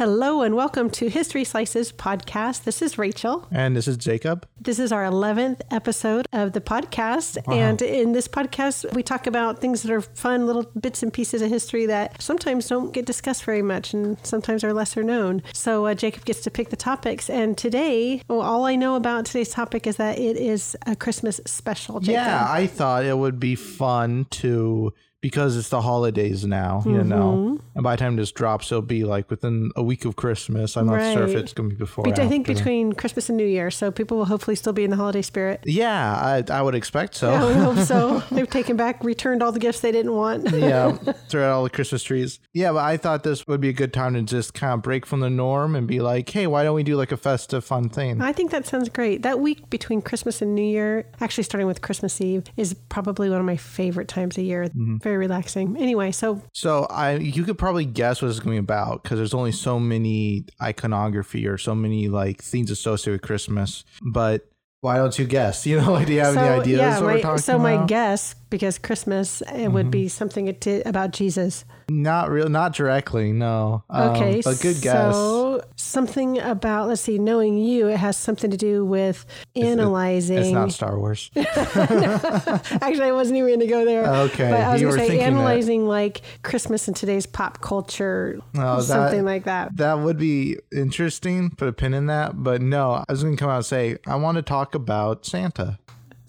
Hello and welcome to History Slices podcast. This is Rachel. And this is Jacob. This is our 11th episode of the podcast. And in this podcast, we talk about things that are fun, little bits and pieces of history that sometimes don't get discussed very much and sometimes are lesser known. So uh, Jacob gets to pick the topics. And today, well, all I know about today's topic is that it is a Christmas special. Jacob. Yeah, I thought it would be fun to because it's the holidays now, you know. Mm-hmm. And by the time this drops, it'll be like within a week of Christmas. I'm not sure if it's going to be before. But or I think between Christmas and New Year, so people will hopefully still be in the holiday spirit. Yeah, I, I would expect so. I would hope so. They've taken back, returned all the gifts they didn't want. yeah, throughout all the Christmas trees. Yeah, but I thought this would be a good time to just kind of break from the norm and be like, hey, why don't we do like a festive, fun thing? I think that sounds great. That week between Christmas and New Year, actually starting with Christmas Eve, is probably one of my favorite times of year. Mm-hmm. Very relaxing. Anyway, so So I, you could probably guess what it's going to be about because there's only so many iconography or so many like things associated with Christmas. But why don't you guess? You know, like, do you have so any ideas? yeah, what we're my, talking so my about? Mm-hmm. guess because Christmas it would be something to, about Jesus. not real, not directly, no. Um, Okay, but good guess. So something about let's see, knowing you, it has something to do with analyzing. It's not Star Wars. Actually, I wasn't even going to go there. Okay, but I was you going to say thinking that. analyzing like Christmas in today's pop culture, Oh, that- something like that. That would be interesting. Put a pin in that. But no, I was going to come out and say I want to talk about Santa.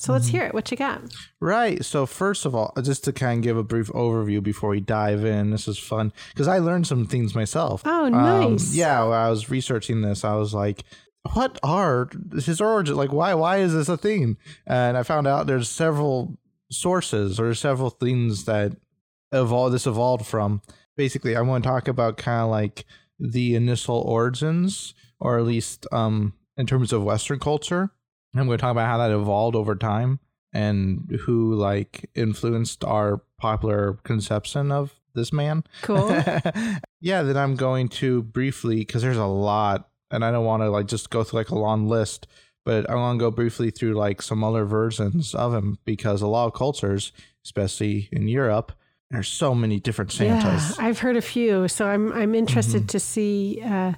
So let's hear it. What you got? Right. So first of all, just to kind of give a brief overview before we dive in, this is fun because I learned some things myself. Oh, Um, nice. yeah, when I was researching this, I was like, "What are his origins? Like, why? Why is this a thing?" And I found out there's several sources or several things that evolved. This evolved from. Basically, I want to talk about kind of like the initial origins, or at least um, in terms of Western culture. I'm going to talk about how that evolved over time and who like influenced our popular conception of this man. Cool. yeah, then I'm going to briefly because there's a lot, and I don't want to like just go through like a long list, but I want to go briefly through like some other versions of him because a lot of cultures, especially in Europe, there's so many different Santas. Yeah, I've heard a few, so I'm I'm interested Mm-hmm. to see uh,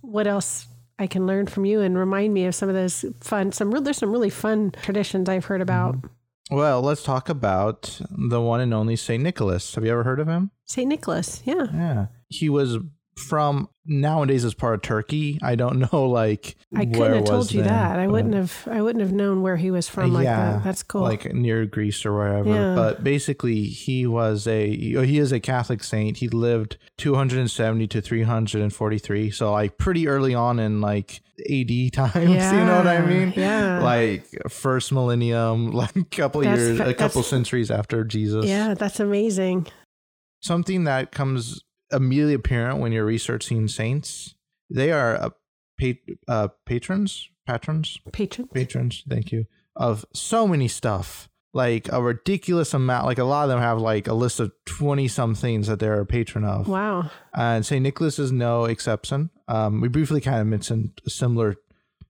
what else I can learn from you and remind me of some of those fun. Some real, there's some really fun traditions I've heard about. Mm-hmm. Well, let's talk about the one and only Saint Nicholas. Have you ever heard of him? Saint Nicholas, yeah, Yeah, he was from nowadays as part of Turkey. I don't know, like I couldn't have told you then, that. I wouldn't have. I wouldn't have known where he was from like that. That's cool. Like near Greece or wherever. Yeah. But basically, he was a oh, he is a Catholic saint. He lived 270 to 343, so like pretty early on in like AD times. you know what I mean? yeah. Like first millennium, like a couple That's years, a couple centuries after Jesus. yeah, that's amazing. Something that comes immediately apparent when you're researching saints. They are uh, pa- uh, patrons, patrons, Patron. patrons, thank you, of so many stuff. Like a ridiculous amount. Like a lot of them have like a list of 20 some things that they're a patron of. Wow. And St. Nicholas is no exception. Um, we briefly kind of mentioned a similar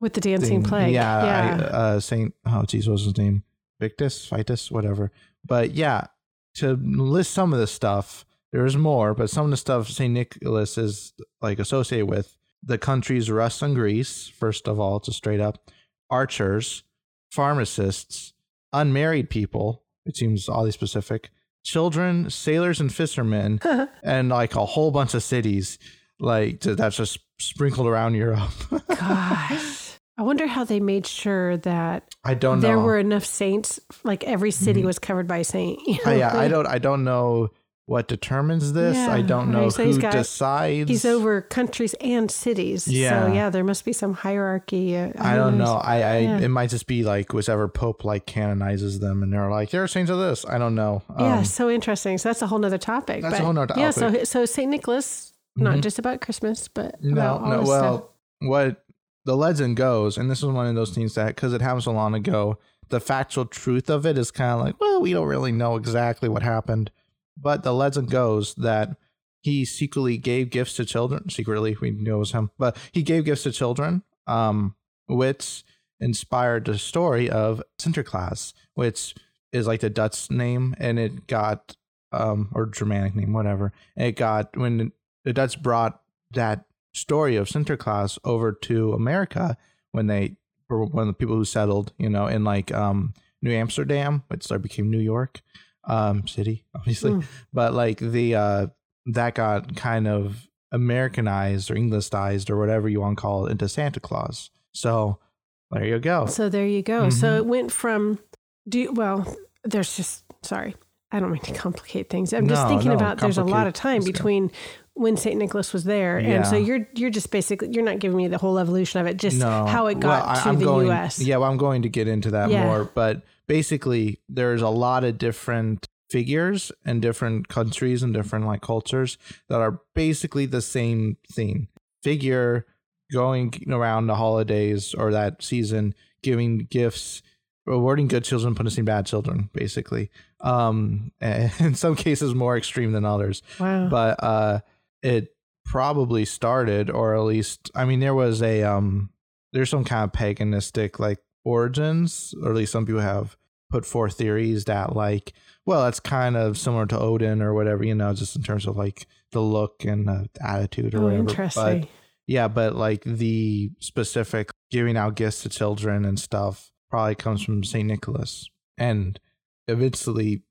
With the dancing thing. plague. Yeah. Yeah. I, uh, St. Oh, geez, what was his name? Victus, Vitus, whatever. But yeah, to list some of the stuff, there's more, but some of the stuff St. Nicholas is like associated with the country's Rus and Greece, first of all, just straight up, archers, pharmacists, unmarried people, it seems oddly specific, children, sailors and fishermen, and like a whole bunch of cities like that's just sprinkled around Europe. Gosh. I wonder how they made sure that I don't know. there were enough saints. Like every city was covered by a saint. you Uh, yeah, I don't. I don't know what determines this. I don't know so who he's got- decides. He's over countries and cities. Yeah. So yeah, there must be some hierarchy. Uh, I don't know. I, I Yeah. it might just be like whichever pope like canonizes them, and they're like, "You're saints of this." I don't know. Yeah, Um, so interesting. So that's a whole nother topic. That's a but- whole nother Yeah, so so Saint Nicholas, not just about Christmas, but no, no. Well, stuff. what the legend goes, and this is one of those things that because it happened so long ago, the factual truth of it is kind of like, well, we don't really know exactly what happened, but the legend goes that he secretly gave gifts to children. Secretly, we know it was him, but he gave gifts to children, um, which inspired the story of Sinterklaas, which is like the Dutch name, and it got um or Germanic name, whatever. It got when the Dutch brought that story of Sinterklaas over to America when they were one of the people who settled, you know, in like um, New Amsterdam, which later became New York um, City, obviously. Mm. But like the uh, that got kind of Americanized or Englishized or whatever you want to call it into Santa Claus. So there you go. So there you go. Mhm. So it went from do you, well, there's just sorry. I don't mean to complicate things. I'm just thinking no, about there's a lot of time between when Saint Nicholas was there, and so you're you're just basically you're not giving me the whole evolution of it, just how it got Well, I- to I'm the going, U.S. Yeah, well, I'm going to get into that Yeah. more. But basically, there's a lot of different figures and different countries and different like cultures that are basically the same thing. Figure going around the holidays or that season, giving gifts, rewarding good children, punishing bad children, basically. Um, in some cases, more extreme than others Wow. but uh it probably started or at least i mean there was a um there's some kind of paganistic like origins or at least some people have put forth theories that like well that's kind of similar to odin or whatever you know just in terms of like the look and the attitude or oh, whatever interesting. but yeah but like the specific giving out gifts to children and stuff probably comes from saint nicholas and eventually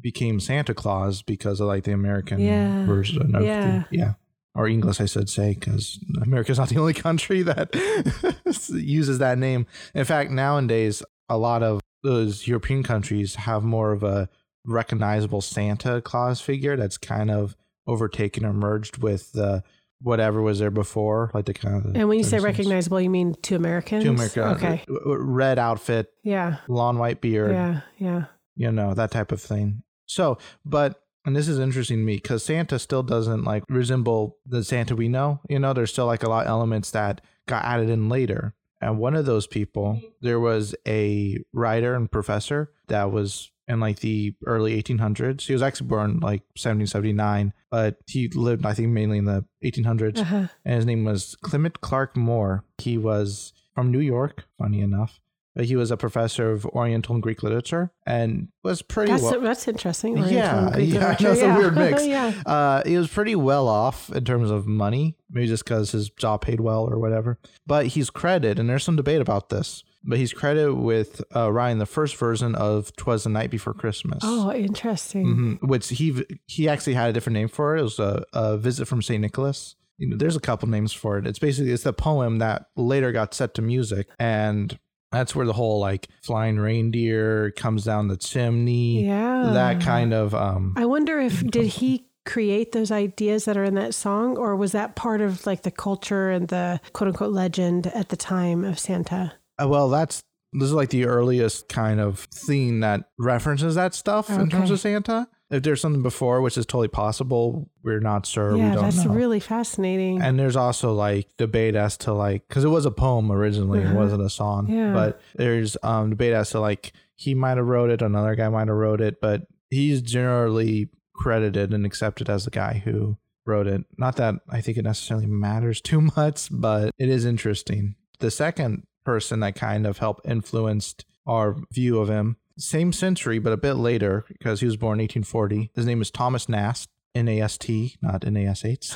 became santa claus because of like the american Yeah. version of the- Yeah. Or english i should say because america's not the only country that uses that name in fact nowadays a lot of those european countries have more of a recognizable santa claus figure that's kind of overtaken or merged with the whatever was there before like the kind of and when you say recognizable, you mean to Americans? to america Okay. red outfit Yeah. long white beard Yeah. Yeah. you know that type of thing so but and this is interesting to me because santa still doesn't like resemble the santa we know you know there's still like a lot of elements that got added in later and one of those people there was a writer and professor that was in like the early 1800s he was actually born like 1779 but he lived i think mainly in the 1800s Uh-huh. and his name was Clement Clarke Moore. He was from New York, funny enough. He was a professor of Oriental and Greek literature and was pretty That's well. that's interesting. Oriental Yeah, yeah, know, it's a weird mix. yeah. Uh, he was pretty well off in terms of money, maybe just because his job paid well or whatever. But he's credited, and there's some debate about this. But he's credited with uh, writing the first version of "Twas the Night Before Christmas." Oh, interesting. Mhm. which he he actually had a different name for it. It was a, a visit from Saint Nicholas. You know, there's a couple names for it. It's basically it's the poem that later got set to music, and that's where the whole like flying reindeer comes down the chimney, Yeah. that kind of um. I wonder if did he create those ideas that are in that song, or was that part of like the culture and the quote unquote legend at the time of Santa? uh, Well, that's this is like the earliest kind of thing that references that stuff in terms of Santa. If there's something before, which is totally possible, we're not sure. yeah, we don't that's know. really fascinating. And there's also like debate as to like because it was a poem originally, it Uh-huh. wasn't a song. Yeah. But there's um debate as to like he might have wrote it, another guy might have wrote it, but he's generally credited and accepted as the guy who wrote it. Not that I think it necessarily matters too much, but it is interesting. The second person that kind of helped influenced our view of him, same century, but a bit later, because he was born 1840. His name is Thomas Nast. N A S T, not N A S H.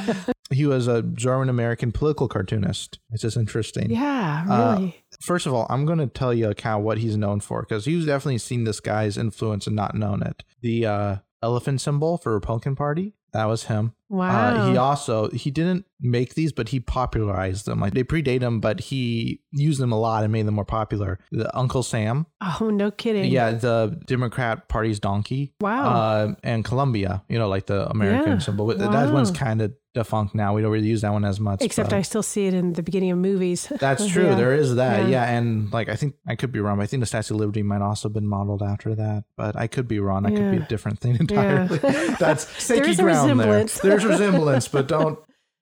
he was a German American political cartoonist. It's just interesting. yeah, Uh, really. First of all, I'm going to tell you kind of what he's known for because he's definitely seen this guy's influence and not known it. The uh, elephant symbol for Republican Party, that was him. Wow. Uh, he also he didn't make these, but he popularized them. Like they predate him, but he used them a lot and made them more popular. The Uncle Sam, oh, no kidding. yeah, the Democrat Party's donkey, Wow. uh, and Columbia, you know, like the American Yeah. symbol. But That one's kind of defunct now. We don't really use that one as much. Except I still see it in the beginning of movies. That's true. Yeah. There is that. Yeah. Yeah. And like, I think I could be wrong. I think the Statue of Liberty might also have been modeled after that, but I could be wrong. That could be a different thing entirely. That's shaky a ground resemblance. there. There's resemblance, but don't,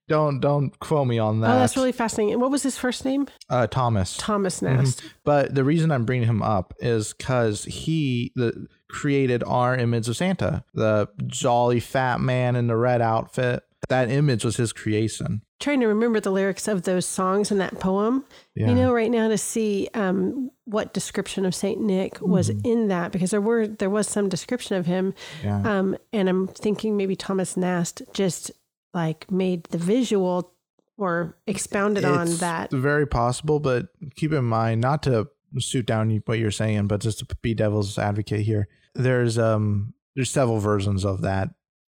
don't, don't quote me on that. Oh, that's really fascinating. What was his first name? uh, Thomas. Thomas Mm-hmm. Nast. But the reason I'm bringing him up is because he the, created our image of Santa, the jolly fat man in the red outfit. That image was his creation. Trying to remember the lyrics of those songs in that poem. Yeah. You know, right now to see um, what description of Saint Nick was Mm-hmm. in that, because there were there was some description of him, yeah. um, and I'm thinking maybe Thomas Nast just like made the visual or expounded on that. Very possible, but keep in mind not to suit down what you're saying, but just to be devil's advocate here. There's um there's several versions of that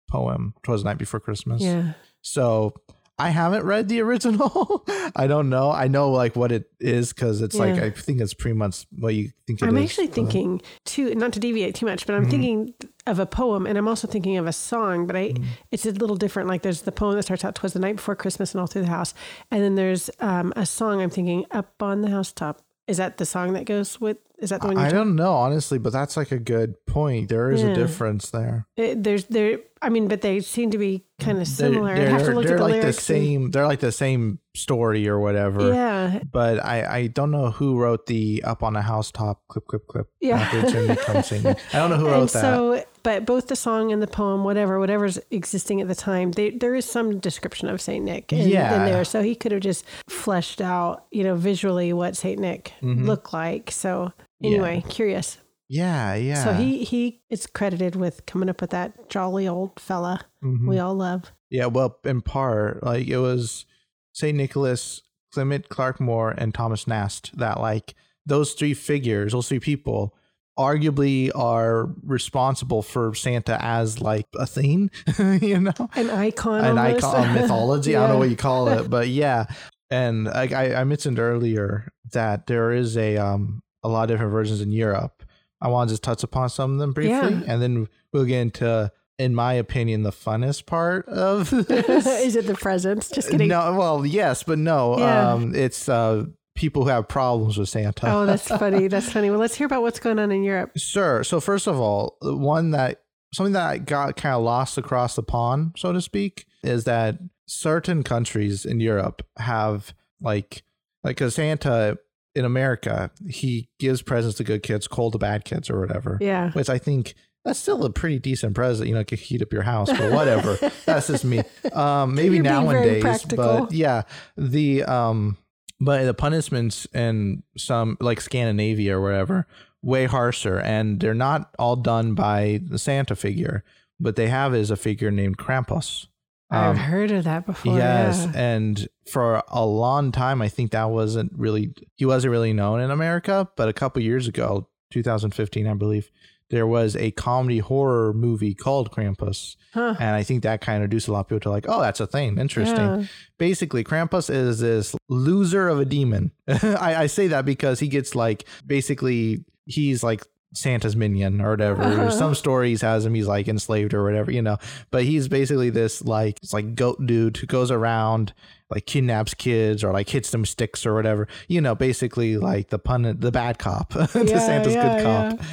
poem, "Twas the Night Before Christmas." Yeah. So I haven't read the original. I don't know. I know like what it is because it's like I think it's pretty much what you think it I'm is, actually but- thinking too, not to deviate too much, but I'm Mhm. thinking of a poem and I'm also thinking of a song, but I Mm-hmm. it's a little different. Like there's the poem that starts out "Twas the night before Christmas" and all through the house, and then there's um, a song I'm thinking "Up on the housetop." Is that the song that goes with? Is that the one I talking? don't know honestly, but that's like a good point. There is Yeah. a difference there. It, there's there. I mean, but they seem to be kind of They're- similar. They're, I'd have to look they're at the like the same. They're like the same story or whatever. yeah, But I, I don't know who wrote the up on a housetop clip clip clip. Yeah. Jimmy singing. I don't know who wrote and that. so, but both the song and the poem, whatever, whatever's existing at the time, they, there is some description of Saint Nick in, Yeah. in there. So he could have just fleshed out, you know, visually what Saint Nick Mhm. looked like. So Yeah. anyway, curious. yeah, yeah. So he he is credited with coming up with that jolly old fella Mhm. we all love. Yeah, well, in part, like it was St. Nicholas, Clement Clarke Moore, and Thomas Nast that like those three figures, those three people arguably are responsible for Santa as like a theme, you know? An icon. An almost. icon mythology. I don't know what you call it, but yeah. And I, I mentioned earlier that there is a um a lot of different versions in Europe. I want to just touch upon some of them briefly, Yeah. and then we'll get into, in my opinion, the funnest part of this. is it the presents? Just kidding. No, well, yes, but no. Yeah. Um, it's uh, people who have problems with Santa. Oh, that's funny. That's funny. Well, let's hear about what's going on in Europe. Sure. So first of all, one that something that got kind of lost across the pond, so to speak, is that certain countries in Europe have like like a Santa in America, he gives presents to good kids, cold to bad kids, or whatever. Yeah. Which I think that's still a pretty decent present. You know, it could heat up your house, but whatever. that's just me. Um, maybe You're nowadays, but yeah, the um, but the punishments in some like Scandinavia or wherever way harsher, and they're not all done by the Santa figure, but they have is a figure named Krampus. I've Um, heard of that before. Yes, yeah. and for a long time, I think that wasn't really he wasn't really known in America. But a couple years ago, 2015, I believe, there was a comedy horror movie called Krampus, Huh. and I think that kind of introduced a lot of people to like, oh, that's a thing, interesting. Yeah. Basically, Krampus is this loser of a demon. I, I say that because he gets like basically he's like Santa's minion or whatever. Uh-huh. Some stories has him he's like enslaved or whatever, you know. But he's basically this like it's like goat dude who goes around like kidnaps kids or like hits them sticks or whatever. You know, basically like the pun the bad cop to Yeah, Santa's yeah, good cop.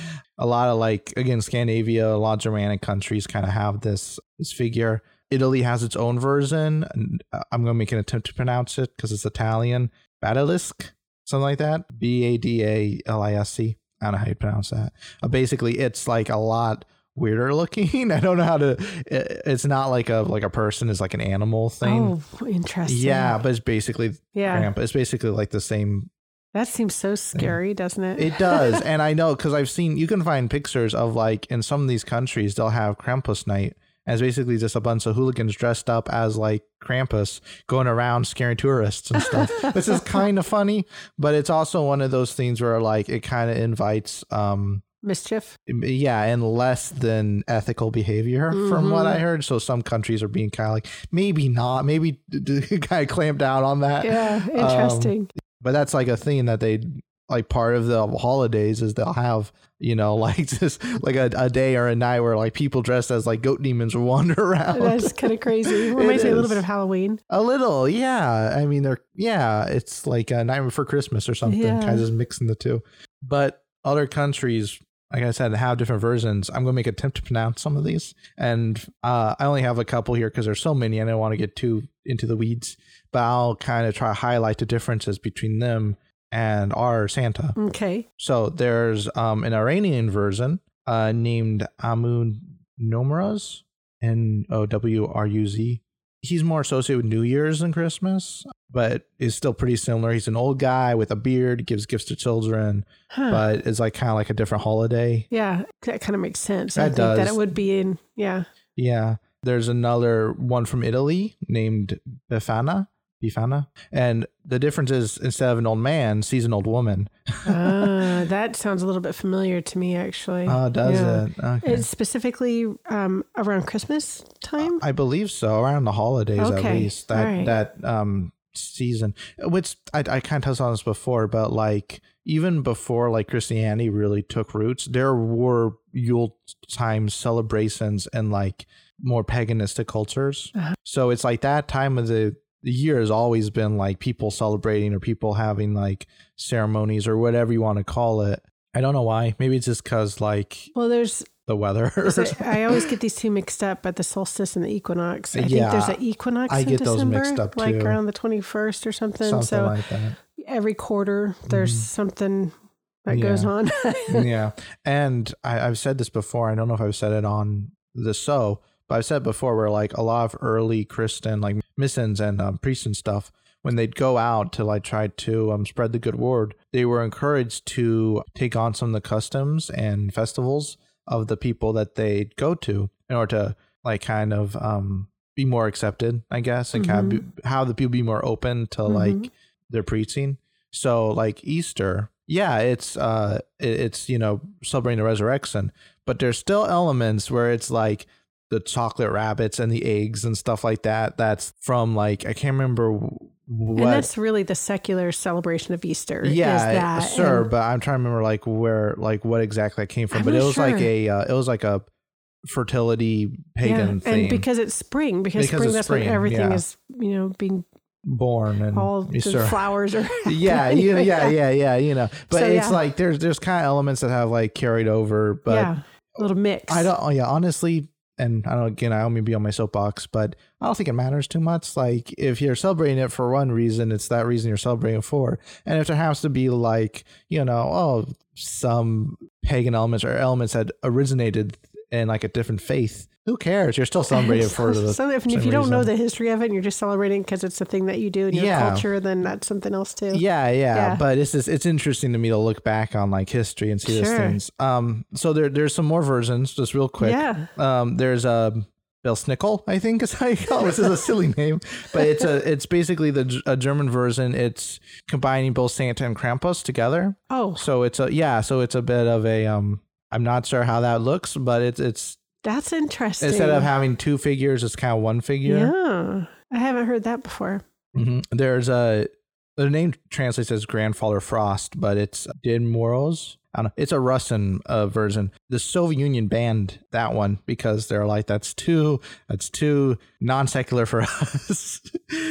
A lot of like again Scandinavia, a lot of Germanic countries kind of have this this figure. Italy has its own version. uh, I'm going to make an attempt to pronounce it because it's Italian. Badalisc, something like that. B A D A L I S C. I don't know how you pronounce that. Uh, basically, it's like a lot weirder looking. I don't know how to. It, it's not like a like a person. is like an animal thing. Oh, interesting. yeah, but it's basically yeah. Grandpa. It's basically like the same That seems so scary, doesn't it? it does, and I know because I've seen. You can find pictures of like in some of these countries they'll have Krampus night, as basically just a bunch of hooligans dressed up as like Krampus going around scaring tourists and stuff. this is kind of funny, but it's also one of those things where like it kind of invites, um, Mischief. yeah, and less than ethical behavior from what I heard. So some countries are being kind of like maybe not, maybe kind of clamp down on that. Yeah. Interesting. But that's like a thing that they like part of the holidays is they'll have you know like just like a, a day or a night where like people dressed as like goat demons wander around That's kind of crazy. Reminds me a little bit of Halloween. a little yeah i mean they're yeah it's like a night before christmas or something Yeah. kind of just mixing the two but other countries like I said, have different versions. I'm going to make an attempt to pronounce some of these. And uh, I only have a couple here because there's so many. And I don't want to get too into the weeds, but I'll kind of try to highlight the differences between them and our Santa. Okay. So there's um, an Iranian version uh, named Amu Nowruz, N O W R U Z. He's more associated with New Year's than Christmas, but is still pretty similar. He's an old guy with a beard, gives gifts to children, Huh. but is like kind of like a different holiday. yeah, that kind of makes sense. I That think that it would be in. Yeah. Yeah. There's another one from Italy named Befana. Befana. And the difference is instead of an old man, she's an old woman. Ah, that sounds a little bit familiar to me, actually. Oh, does Yeah. it? Okay. It's specifically um, around Christmas time. I believe so, around the holidays at least. That alright. that um season. Which I I kind of touched on this before, but like even before like Christianity really took roots, there were Yule time celebrations and like more paganistic cultures. Uh-huh. So it's like that time of the the year has always been like people celebrating or people having like ceremonies or whatever you want to call it. I don't know why. Maybe it's just because like well, there's. The weather. something. I always get these two mixed up, but the solstice and the equinox. I think there's an equinox I in get those December, mixed up, like too. around the 21st or something. Something so like that. every quarter, there's Mhm. something that goes on. yeah. And I, I've said this before. I don't know if I've said it on the show, but I've said it before where like a lot of early Christian like missions and um, priests and stuff, when they'd go out to like try to um, spread the good word, they were encouraged to take on some of the customs and festivals of the people that they'd go to in order to like kind of um, be more accepted, I guess, and kind of be, how the people be more open to like Mhm. their preaching. So like Easter, yeah, it's uh it- it's you know celebrating the resurrection, but there's still elements where it's like the chocolate rabbits and the eggs and stuff like that. That's from like I can't remember wh- and that's really the secular celebration of Easter. yeah, is that. sure, And- but I'm trying to remember like where like what exactly it came from. I'm but it was like a uh, it was like a fertility pagan yeah. thing. And because it's spring, because, Because spring, that's spring, when everything yeah. is, you know, being born and all the flowers are. yeah, you, yeah, yeah, yeah, you know. But So, it's yeah. like there's there's kind of elements that have like carried over, but yeah, a little mix. I don't. Oh yeah, honestly, and I don't. Again, I to be on my soapbox, but I don't think it matters too much. Like if you're celebrating it for one reason, it's that reason you're celebrating it for. And if there has to be like you know, oh, some pagan elements or elements that originated in like a different faith, who cares? You're still celebrating for the. so if, if you don't know the history of it and you're just celebrating because it's a thing that you do in your Yeah. culture, then that's something else too. Yeah, yeah, Yeah. but it's just it's interesting to me to look back on like history and see Sure. things. Um, so there there's some more versions, just real quick. Yeah. Um, there's a Belsnickel, I think is how you call it. This is a silly name, but it's a it's basically the a German version. It's combining both Santa and Krampus together. Oh, So it's a yeah. So it's a bit of a um. I'm not sure how that looks, but it's it's that's interesting. instead of having two figures, it's kind of one figure. Yeah. I haven't heard that before. hmm There's a the name translates as Grandfather Frost, but it's Ded Moroz. I don't know. It's a Russian uh, version. The Soviet Union banned that one because they're like, that's too, that's too non secular for us.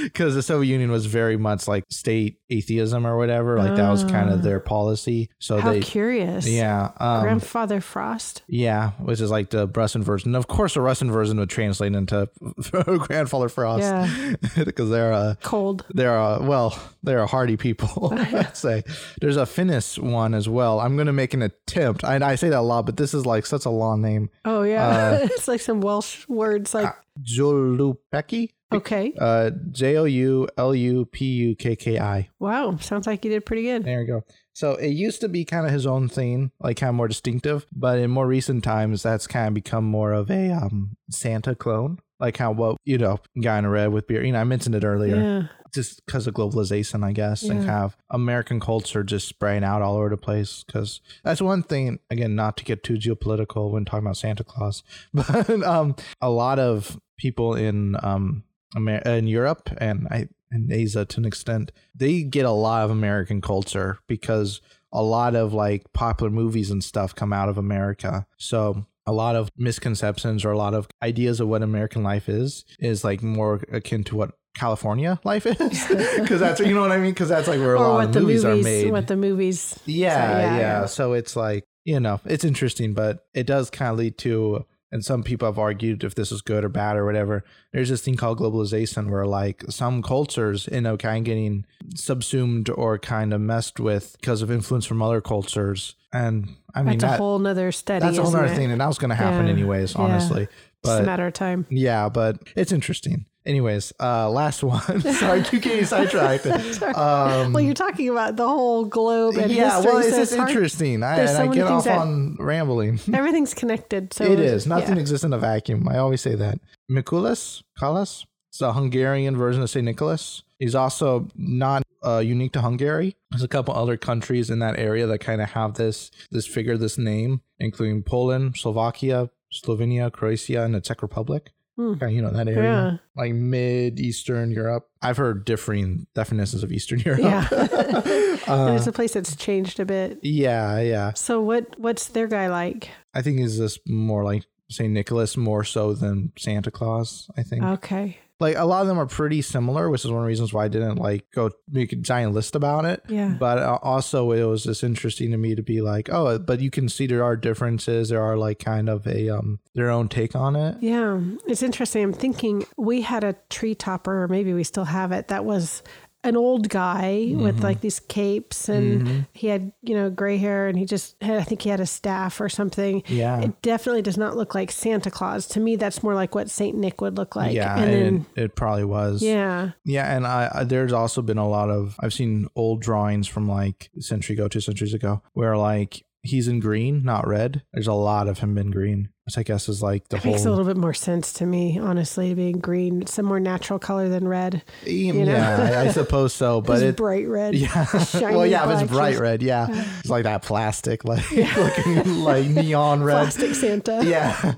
Because the Soviet Union was very much like state atheism or whatever. Like that was kind Ah. of their policy. So How they, curious. yeah, um, Grandfather Frost. yeah, which is like the Russian version. Of course, the Russian version would translate into Grandfather Frost Yeah. because they're uh, Cold. they're uh, well, they're a hardy people. I'd say there's a Finnish one as well. I'm gonna make an attempt. I, I say that a lot, but this is like such a long name. Oh, yeah. Uh, it's like some Welsh words like, Joulupukki. okay. Uh, J O U L U P U K K I. Wow. Sounds like you did pretty good. There you go. So it used to be kind of his own thing, like kind of more distinctive, but in more recent times, that's kind of become more of a um, Santa clone, like how what you know, guy in a red with beard. You know, I mentioned it earlier. Yeah. just because of globalization, I guess, and Yeah. have American culture just spraying out all over the place. Because that's one thing. Again, not to get too geopolitical when talking about Santa Claus, but um, a lot of people in um Amer- in Europe and I in Asia to an extent, they get a lot of American culture because a lot of like popular movies and stuff come out of America. So a lot of misconceptions or a lot of ideas of what American life is is like more akin to what California life is because that's you know what I mean because that's like where a Or lot what of the movies, movies, are made. what the movies. yeah, so, yeah, yeah, yeah. So it's like you know it's interesting, but it does kind of lead to. And some people have argued if this is good or bad or whatever. There's this thing called globalization where like some cultures, you know, kind of getting subsumed or kind of messed with because of influence from other cultures. And I mean, That's a that, whole nother study. that's a whole it? thing. And that was going to happen Yeah, anyways, yeah. Just a matter of time. yeah, but it's interesting. Anyways, uh, last one. Sorry, keep getting sidetracked. Um, well, you're talking about the whole globe and yeah, history. well, it's so just hard- interesting. I, and so I get off that- on rambling. Everything's connected. So it is. Nothing yeah. exists in a vacuum. I always say that. Mikulas? Kalas? It's a Hungarian version of St. Nicholas. He's also not uh, unique to Hungary. There's a couple other countries in that area that kind of have this this figure, this name, including Poland, Slovakia, Slovenia, Croatia, and the Czech Republic. Okay, you know that area, like mid Eastern Europe. I've heard differing definitions of Eastern Europe. Yeah. Uh, it's a place that's changed a bit. yeah, yeah. So what what's their guy like? I think is this more like Saint Nicholas more so than Santa Claus. I think Okay. Like a lot of them are pretty similar, which is one of the reasons why I didn't like go make a giant list about it. Yeah. But uh, also, it was just interesting to me to be like, oh, but you can see there are differences. There are like kind of a um their own take on it. Yeah, it's interesting. I'm thinking we had a tree topper, or maybe we still have it, that was an old guy with Mm-hmm. like these capes and he had, you know, gray hair and he just had, I think he had a staff or something. Yeah. It definitely does not look like Santa Claus. To me, that's more like what Saint Nick would look like. yeah, And and then, it, it probably was. yeah. Yeah, and I, I there's also been a lot of I've seen old drawings from like a century ago, two centuries ago, where like he's in green, not red. There's a lot of him in green, which I guess is like the It whole. makes a little bit more sense to me, honestly, being green. some more natural color than red. yeah, you know? I, I suppose so, but It's it. bright red. Yeah, well, yeah, if it's bright red, yeah, it's like that plastic, like looking like neon red. Plastic Santa. Yeah.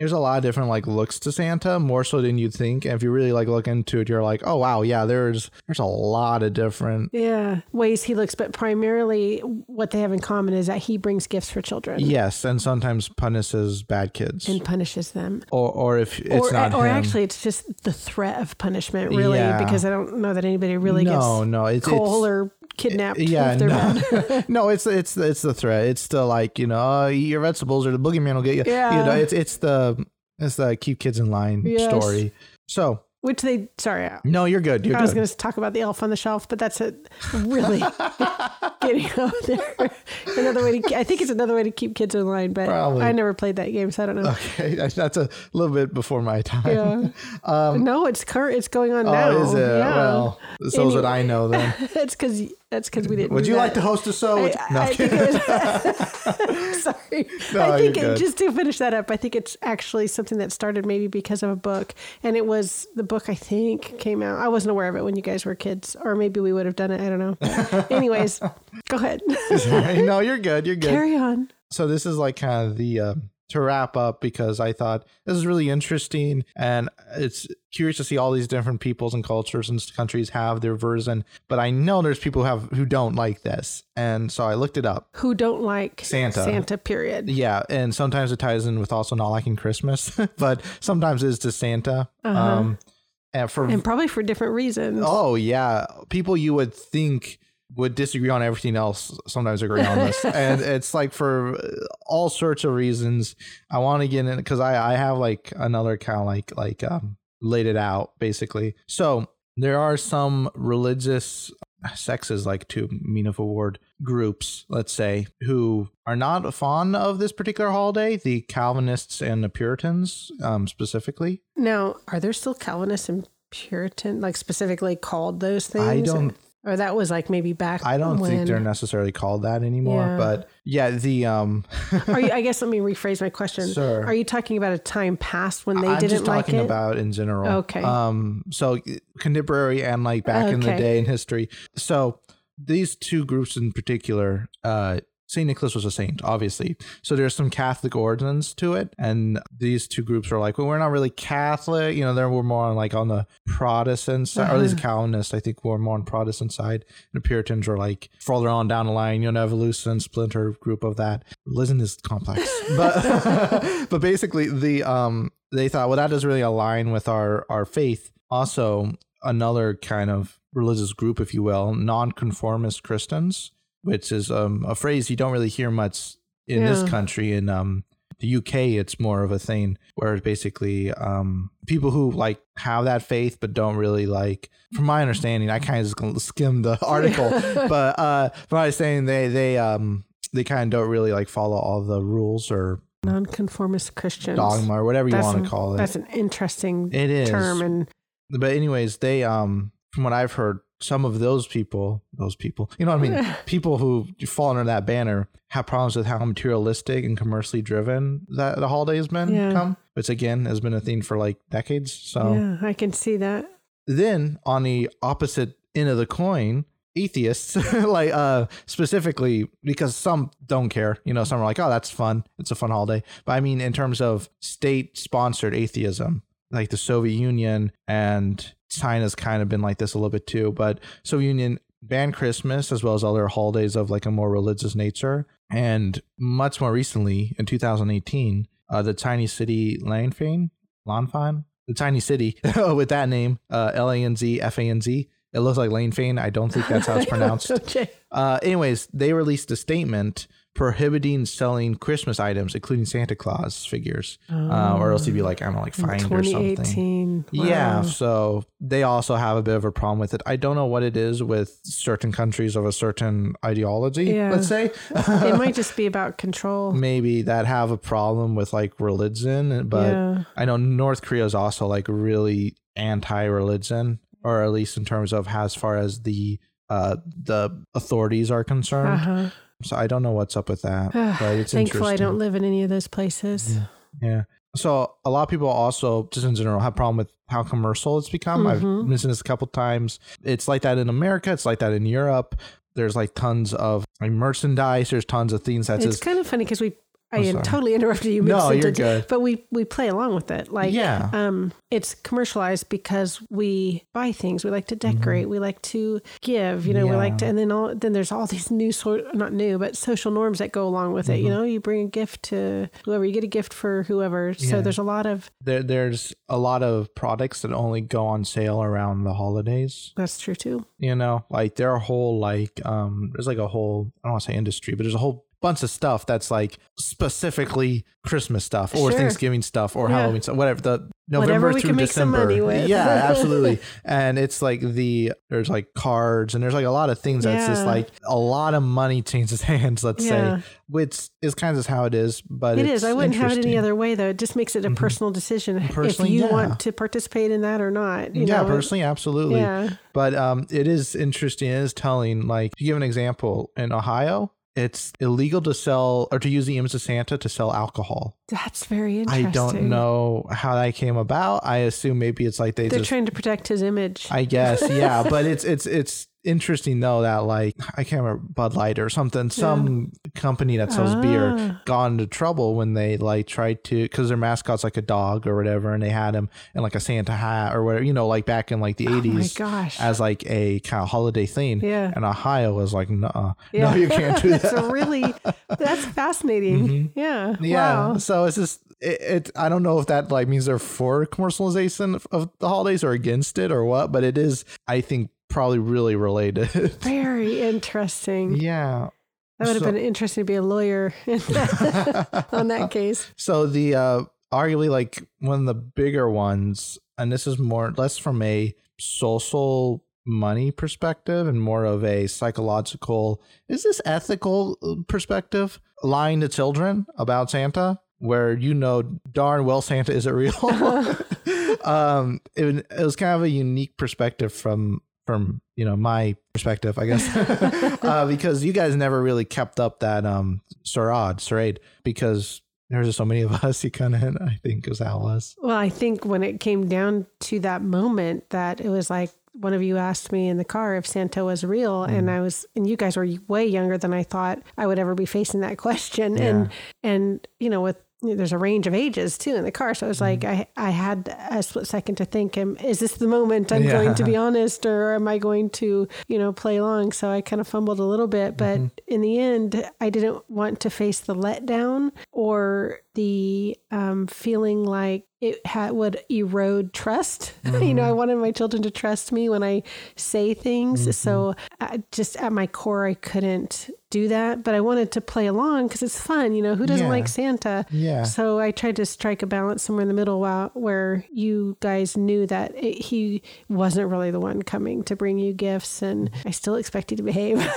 There's a lot of different like looks to Santa, more so than you'd think. And if you really like look into it, you're like, oh wow, yeah, there's there's a lot of different Yeah, ways he looks, but primarily what they have in common is that he brings gifts for children yes, and sometimes punishes bad kids. and punishes them. or or if it's or, not or him. actually, it's just the threat of punishment, really, Yeah. because I don't know that anybody really no, gets no, it's coal it's, or kidnapped. yeah, no, no, it's it's it's the threat. It's the like you know, uh, eat your vegetables or the boogeyman will get you. Yeah. you know, it's it's the it's the keep kids in line Yes. story. So Which they, sorry, no, you're good. You're was good. going to talk about the elf on the shelf, but that's a really getting out there. another way to, I think it's another way to keep kids in line, but Probably. I never played that game, so I don't know. Okay, that's- a little bit before my time. Yeah. Um, no, it's current. It's going on now. oh, is it? Yeah. Well, so is what I know then. that's because that's because we didn't. Would you that. like to host a show? I, no, I think was, sorry. No, I think it, just to finish that up, I think it's actually something that started maybe because of a book, and it was the book I think came out. I wasn't aware of it when you guys were kids, or maybe we would have done it. I don't know. Anyways, go ahead. No, you're good. You're good. Carry on. so this is like kind of the um, to wrap up because I thought this is really interesting and it's curious to see all these different peoples and cultures and countries have their version. But I know there's people who have who don't like this, and so I looked it up. Who don't like Santa. Santa. Period. Yeah, and sometimes it ties in with also not liking Christmas, but sometimes it's to Santa. Uh-huh. Um, and for And probably for different reasons. Oh yeah, people you would think would disagree on everything else sometimes agree on this, and it's like for all sorts of reasons. I want to get in because I I have like another kind of like like um laid it out basically. So there are some religious sexes like to mean of a word groups let's say who are not fond of this particular holiday the calvinists and the puritans um specifically Now, are there still Calvinists and Puritan, like specifically called those things? i don't Or that was like maybe back. I don't think they're necessarily called that anymore. Yeah. But yeah, the um Are you, I guess let me rephrase my question. Sure. Are you talking about a time past when they I'm didn't just like talking it? about in general. Okay. Um so contemporary and like back in the day in history. So these two groups in particular, uh St. Nicholas was a saint, obviously. So there's some Catholic origins to it. And these two groups are like, well, we're not really Catholic. You know, they were more on like on the Protestant side, or at least Uh-huh. Calvinists, I think we're more on Protestant side. And the Puritans are like further on down the line, you know, evolution splinter group of that. Religion is complex. But but basically the um they thought, well, that doesn't really align with our our faith. Also, another kind of religious group, if you will, nonconformist Christians, which is um, a phrase you don't really hear much in this country. In um, the UK, it's more of a thing where basically um, people who like have that faith but don't really like. From my understanding, I kind of just skimmed the article, but uh, from my understanding, they they um they kind of don't really like follow all the rules or Nonconformist Christians. dogma or whatever you want an- to call it. That's an interesting It is. term. And But anyways, they um from what I've heard some of those people, those people, you know what I mean? people who fall under that banner have problems with how materialistic and commercially driven that the holidays been Yeah. come, which again has been a theme for like decades. So Yeah, I can see that. then on the opposite end of the coin, atheists like uh specifically because some don't care you know some are like oh that's fun it's a fun holiday but i mean in terms of state sponsored atheism like the soviet union and china's kind of been like this a little bit too but soviet union banned christmas as well as other holidays of like a more religious nature and much more recently in 2018 uh, the tiny city Lanfang, Lanfang, the tiny city with that name, uh, L A N Z F A N Z. It looks like Lane Fane. I don't think that's how it's pronounced. okay. Uh, anyways, they released a statement prohibiting selling Christmas items, including Santa Claus figures, uh, or else you'd be like, I don't know, like fined or something. 2018. Yeah, so they also have a bit of a problem with it. I don't know what it is with certain countries of a certain ideology, Yeah. let's say. it might just be about control. Maybe that have a problem with like religion, but yeah. I know North Korea is also like really anti-religion, or at least in terms of as far as the uh the authorities are concerned. Uh-huh. So I don't know what's up with that, but it's Thankful I don't live in any of those places. Yeah. So a lot of people also, just in general, have a problem with how commercial it's become. I've Mhm. mentioned this a couple times. It's like that in America. It's like that in Europe. There's like tons of like merchandise. There's tons of things that's It's just kind of funny because we. I totally interrupted you. No, you're good. But we we play along with it. Like Yeah. um, it's commercialized because we buy things. We like to decorate. We like to give. You know, we like Mm-hmm. To. And then all then there's all these new sort not new but social norms that go along with it. Mm-hmm. You know, you bring a gift to whoever. You get a gift for whoever. So Yeah. there's a lot of there, there's a lot of products that only go on sale around the holidays. that's true too. You know, like there are whole like um there's like a whole I don't want to say industry, but there's a whole bunch of stuff that's like specifically Christmas stuff or Sure. Thanksgiving stuff or Yeah. Halloween stuff, whatever. The November Whatever through can make some December. Yeah, absolutely. and it's like the there's like cards and there's like a lot of things that's just like a lot of money changes hands, let's Yeah. say. Which is kind of how it is, but It is. I wouldn't have it any other way, though. It just makes it a personal decision if Personally, you yeah. want to participate in that or not. You yeah, know? personally, absolutely. Yeah. But um, it is interesting. It is telling. Like, to give an example, in Ohio, it's illegal to sell or to use the image of Santa to sell alcohol. That's very interesting. I don't know how that came about. I assume maybe it's like they They're just. trying to protect his image. I guess, yeah. but it's it's it's interesting though that like I can't remember Bud Light or something. Some company that sells beer Ah. got into trouble when they like tried to because their mascot's like a dog or whatever, and they had him in like a Santa hat or whatever. You know, like back in like the oh eighties gosh. as like a kind of holiday thing. Yeah. And Ohio was like, no, yeah. no, you can't do that's that. a really, that's fascinating. Yeah. Mm-hmm. yeah. Wow. So it's just, it, it, I don't know if that like means they're for commercialization of, of the holidays or against it or what, but it is, I think, probably really related. Very interesting. yeah. That would have So- been interesting to be a lawyer that- on that case. So the uh arguably like one of the bigger ones, and this is more less from a social money perspective and more of a psychological is this ethical uh, perspective lying to children about santa where you know darn well santa isn't real um it, it was kind of a unique perspective from from you know my perspective i guess. Uh, because you guys never really kept up that um charade charade because there's just so many of us you kind of i think is how it was Well, I think when it came down to that moment, that it was like one of you asked me in the car if Santa was real, and Mm. I was, and you guys were way younger than I thought I would ever be facing that question, and and you know with there's a range of ages too in the car, so it was like Mm. I I had a split second to think, is this the moment I'm Yeah. going to be honest, or am I going to you know play along? So I kind of fumbled a little bit, but Mm-hmm. in the end, I didn't want to face the letdown or the um, feeling like it ha- would erode trust. you know, I wanted my children to trust me when I say things. So uh, just at my core, I couldn't do that, but I wanted to play along because it's fun. You know, who doesn't Yeah. like Santa? yeah So I tried to strike a balance somewhere in the middle while, where you guys knew that it, he wasn't really the one coming to bring you gifts, and I still expect you to behave.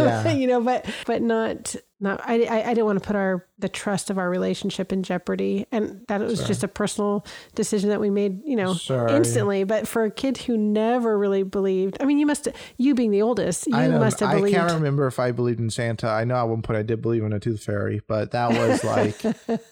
Yeah. you know, but but not not I, I, I didn't want to put our the trust of our relationship in jeopardy and that it was Sure. just a personal decision that we made you know yeah. instantly but for a kid who never really believed i mean you must you being the oldest you must have believed I can't remember if I believed in Santa. I know at one point I did believe in a tooth fairy, but that was like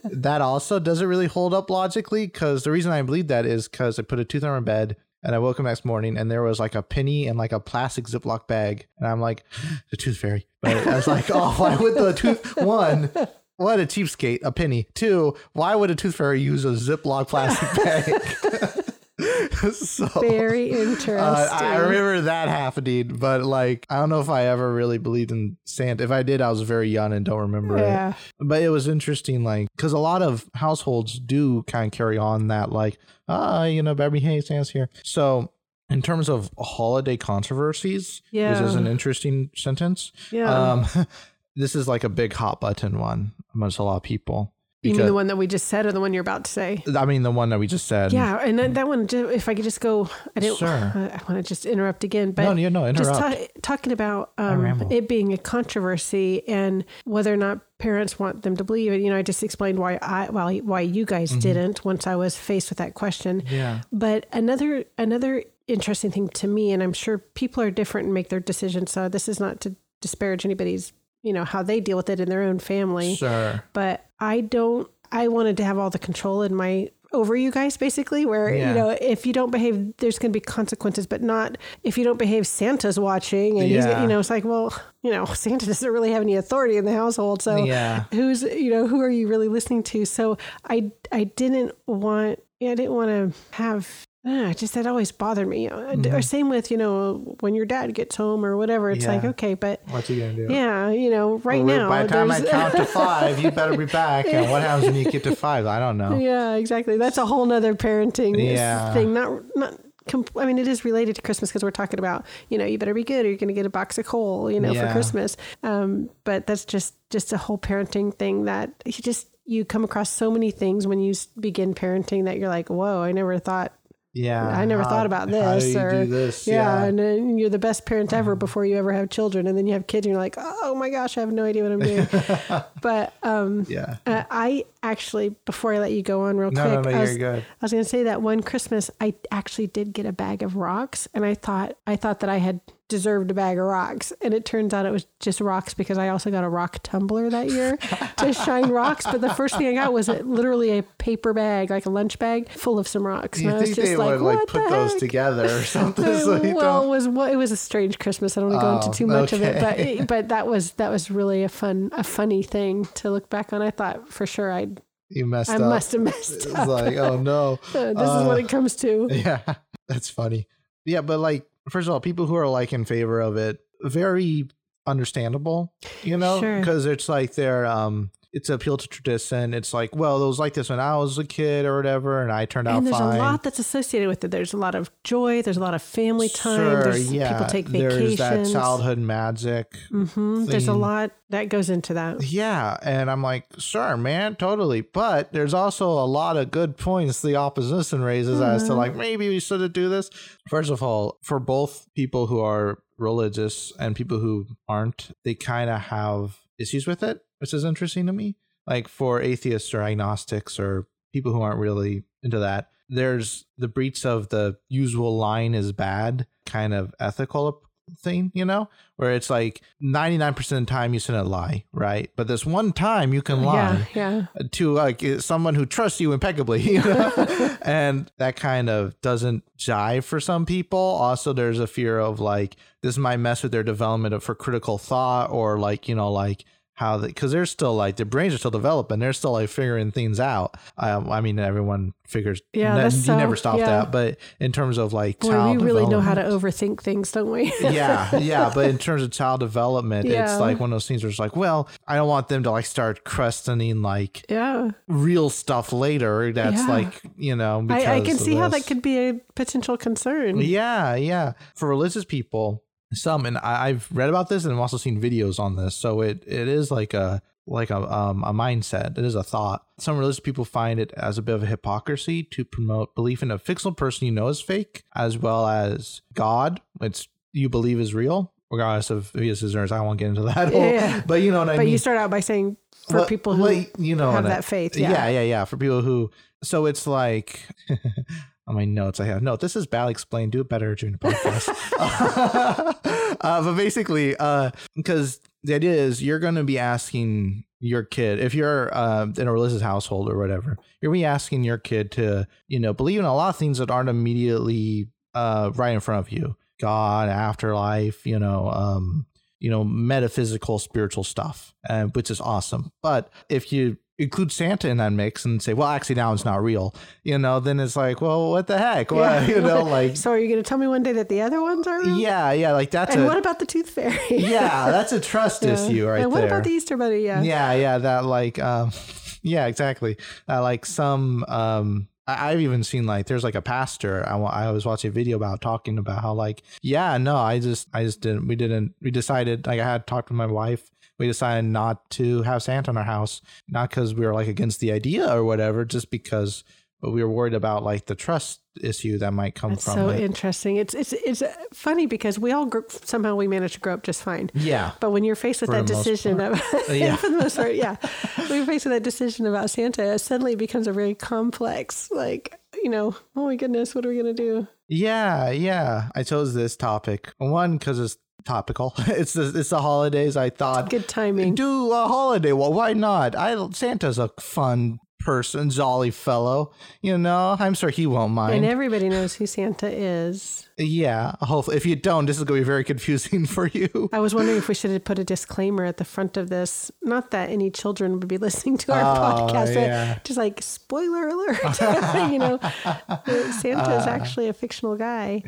that also doesn't really hold up logically because the reason I believed that is because I put a tooth on my bed and I woke up next morning and there was like a penny and like a plastic Ziploc bag and I'm like the tooth fairy. But I was like, oh, why would the tooth one? What a cheapskate, a penny. Two, why would a tooth fairy use a Ziploc plastic bag? so very interesting uh, I remember that happening, but like I don't know if I ever really believed in Santa. If I did, I was very young and don't remember yeah it. But it was interesting, like because a lot of households do kind of carry on that, like ah, you know, baby, hey, Santa's here. So in terms of holiday controversies, Yeah. this is an interesting sentence. yeah Um, this is like a big hot button one amongst a lot of people. You mean the one that we just said or the one you're about to say I mean, the one that we just said. yeah and then that one if i could just go i didn't Sure. i want to just interrupt again but no, know, just interrupt. ta- talking about um, it being a controversy and whether or not parents want them to believe it. You know, I just explained why I why why you guys Mm-hmm. didn't once I was faced with that question. yeah. But another another interesting thing to me, and I'm sure people are different and make their decisions. So this is not to disparage anybody's you know how they deal with it in their own family. Sure. But I don't. I wanted to have all the control in my over you guys basically where Yeah. you know if you don't behave there's going to be consequences but not if you don't behave santa's watching and he's Yeah. you know it's like well you know santa doesn't really have any authority in the household so Yeah. who's you know who are you really listening to so i i didn't want i didn't want to have uh, just that always bothered me Mm-hmm. or same with you know when your dad gets home or whatever it's like okay but What's he gonna do? yeah you know right Well, now by the time I count to five, you better be back. And what happens when you get to five? I don't know. Yeah, exactly. That's a whole nother parenting Yeah. thing. Not not. I mean, it is related to Christmas because we're talking about you know you better be good or you're going to get a box of coal you know Yeah. for Christmas. Um, but that's just just a whole parenting thing that you just you come across so many things when you begin parenting that you're like, whoa, I never thought. Yeah. I never how- thought about this, or do this? Yeah, Yeah. and then you're the best parent ever before you ever have children, and then you have kids, and you're like, oh my gosh, I have no idea what I'm doing. but um, yeah. uh, I actually, before I let you go on real No, quick, no, no, I was, good. I was going to say that one Christmas I actually did get a bag of rocks, and I thought I thought that I had deserved a bag of rocks, and it turns out it was just rocks because I also got a rock tumbler that year to shine rocks. But the first thing I got was literally a paper bag, like a lunch bag, full of some rocks. You and I was think just they like, would like what put the those heck? together or something? so well, it was it was a strange Christmas. I don't want to go Oh, into too much of it, okay. but but that was that was really a fun a funny thing to look back on. I thought for sure I'd you messed I up. must have messed It's up. like, oh no. Uh, this is what Uh, it comes to. Yeah, that's funny. Yeah, but like, first of all, people who are like in favor of it, very understandable, you know, Sure. because it's like they're um, it's appeal to tradition. It's like, well, it was like this when I was a kid or whatever, and I turned out And there's fine. a lot that's associated with it. There's a lot of joy. There's a lot of family time. Sure, there's yeah. people take There's that childhood magic. hmm There's a lot that goes into that. Yeah, and I'm like, sure, man, totally. But there's also a lot of good points the opposition raises as to Mhm. like maybe we shouldn't do this. First of all, for both people who are religious and people who aren't, they kind of have issues with it, which is interesting to me. Like for atheists or agnostics or people who aren't really into that, there's the breach of the usual line is bad kind of ethical thing, you know, where it's like 99% of the time you shouldn't lie, right? But this one time you can lie Yeah, yeah. to like someone who trusts you impeccably, you know? and that kind of doesn't jive for some people. Also, there's a fear of like this might mess with their development of, for critical thought or like, you know, like how the because they're still like their brains are still developing they're still like figuring things out um, i mean everyone figures Yeah, ne- you so- never stop yeah. that but in terms of like Boy, child we really know how to overthink things, don't we? yeah, yeah. But in terms of child development, Yeah. it's like one of those things where it's like, well, I don't want them to like start questioning like yeah. real stuff later. That's Yeah. like, you know, I, I can see how that could be a potential concern. Yeah, yeah. For religious people, some, and I, I've read about this and I've also seen videos on this. So it, it is like a, like a, um, a mindset. It is a thought. Some religious people find it as a bit of a hypocrisy to promote belief in a fictional person you know is fake, as well as God, which you believe is real. regardless of if he is or I won't get into that. Yeah, yeah. But you know what I mean. But you start out by saying for people who you know have that faith. Yeah. yeah, yeah, yeah. For people who, so it's like on my notes I have no. This is bad explained. Do it better during the podcast. uh, but basically, because the idea is you're going to be asking your kid if you're uh, in a religious household or whatever, you're gonna be asking your kid to you know believe in a lot of things that aren't immediately uh, right in front of you. God, afterlife, you know, um, you know, metaphysical, spiritual stuff, uh, which is awesome. But if you include Santa in that mix and say, well, actually, now it's not real, you know, then it's like, well, what the heck? Well, you know, like, So are you going to tell me one day that the other ones are? real? yeah, yeah, like that's And a, what about the tooth fairy? yeah, that's a trust Yeah. issue right and what there. about the Easter bunny? Yeah. yeah, yeah, that like, um, yeah, exactly. Uh, like some, um, I've even seen like there's like a pastor I, I was watching a video about talking about how like yeah no I just I just didn't we didn't we decided like I had talked with my wife we decided not to have Santa in our house not because we were like against the idea or whatever just because we were worried about like the trust issue that might come It's from so it. interesting. It's it's it's uh, funny because we all gr- somehow we managed to grow up just fine. yeah But when you're faced with For that decision of, Yeah. for the most part, yeah, when you're faced with that decision about Santa, it suddenly becomes a very complex, like, you know, oh my goodness, what are we going to do? Yeah, yeah. I chose this topic one because it's topical. it's the, it's the holidays. I thought Good timing. do a holiday. Well, why not? I Santa's a fun person, jolly fellow. You know, I'm sure he won't mind. And everybody knows who Santa is. Yeah, hopefully. If you don't, this is going to be very confusing for you. I was wondering if we should have put a disclaimer at the front of this. Not that any children would be listening to our Oh, podcast, but yeah. just like spoiler alert. you know, Santa Uh, is actually a fictional guy.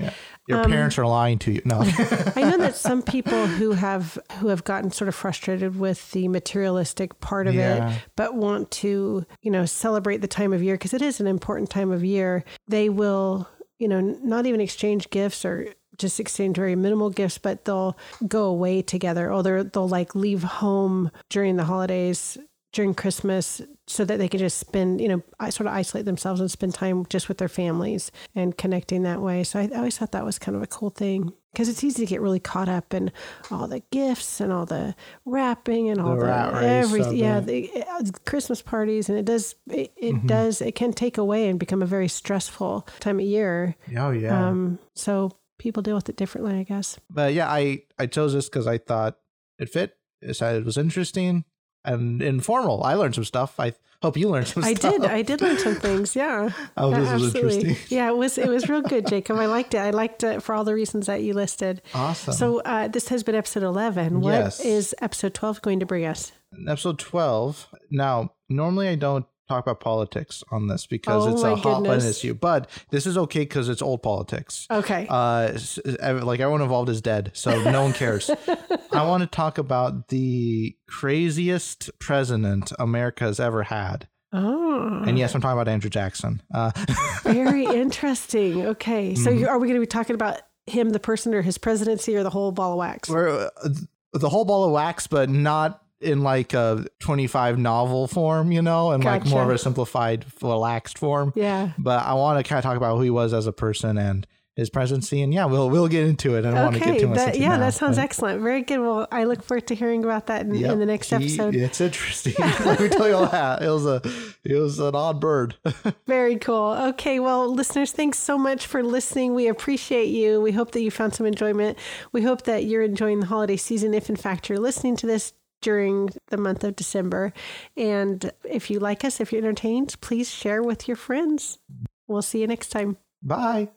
Your Um, parents are lying to you. No. I know that some people who have who have gotten sort of frustrated with the materialistic part of Yeah. it, but want to, you know, celebrate the time of year because it is an important time of year. They will, you know, not even exchange gifts or just exchange very minimal gifts, but they'll go away together. Or they're, they'll like leave home during the holidays, during Christmas, so that they can just spend, you know, I sort of isolate themselves and spend time just with their families and connecting that way. So I, I always thought that was kind of a cool thing because it's easy to get really caught up in all the gifts and all the wrapping and all the, race everything. Yeah, the uh, Christmas parties, and it does it, it Mm-hmm. does it can take away and become a very stressful time of year. oh yeah. Um, so people deal with it differently, I guess. but yeah, I I chose this because I thought it fit. I said it was interesting and informal. I learned some stuff. I hope you learned some stuff. I stuff. did. I did learn some things. Yeah. Oh, this was interesting. Yeah, it was. It was real good, Jacob. I liked it. I liked it for all the reasons that you listed. Awesome. So uh, this has been episode eleven. What is Yes. episode twelve going to bring us? episode 12 now normally i don't talk about politics on this because Oh it's a hot button issue but this is okay because it's old politics Okay. uh like everyone involved is dead so no one cares i want to talk about the craziest president america has ever had oh, and yes i'm talking about andrew jackson uh very interesting. Okay, so Mm-hmm. you, are we going to be talking about him, the person, or his presidency, or the whole ball of wax? we're, uh, the whole ball of wax but not in like a 25 novel form you know and like more of a simplified relaxed form Yeah. but I want to kind of talk about who he was as a person and his presidency. And yeah, we'll we'll get into it. I don't want to get Okay. too much That, into yeah, now, that sounds but- excellent. Very good. Well, I look forward to hearing about that in, Yep, in the next he- episode. it's interesting. Let me tell you all that. It was a it was an odd bird. Very cool. Okay, well, listeners, thanks so much for listening. We appreciate you. We hope that you found some enjoyment. We hope that you're enjoying the holiday season, if in fact you're listening to this during the month of December. And if you like us, if you're entertained, please share with your friends. We'll see you next time. Bye.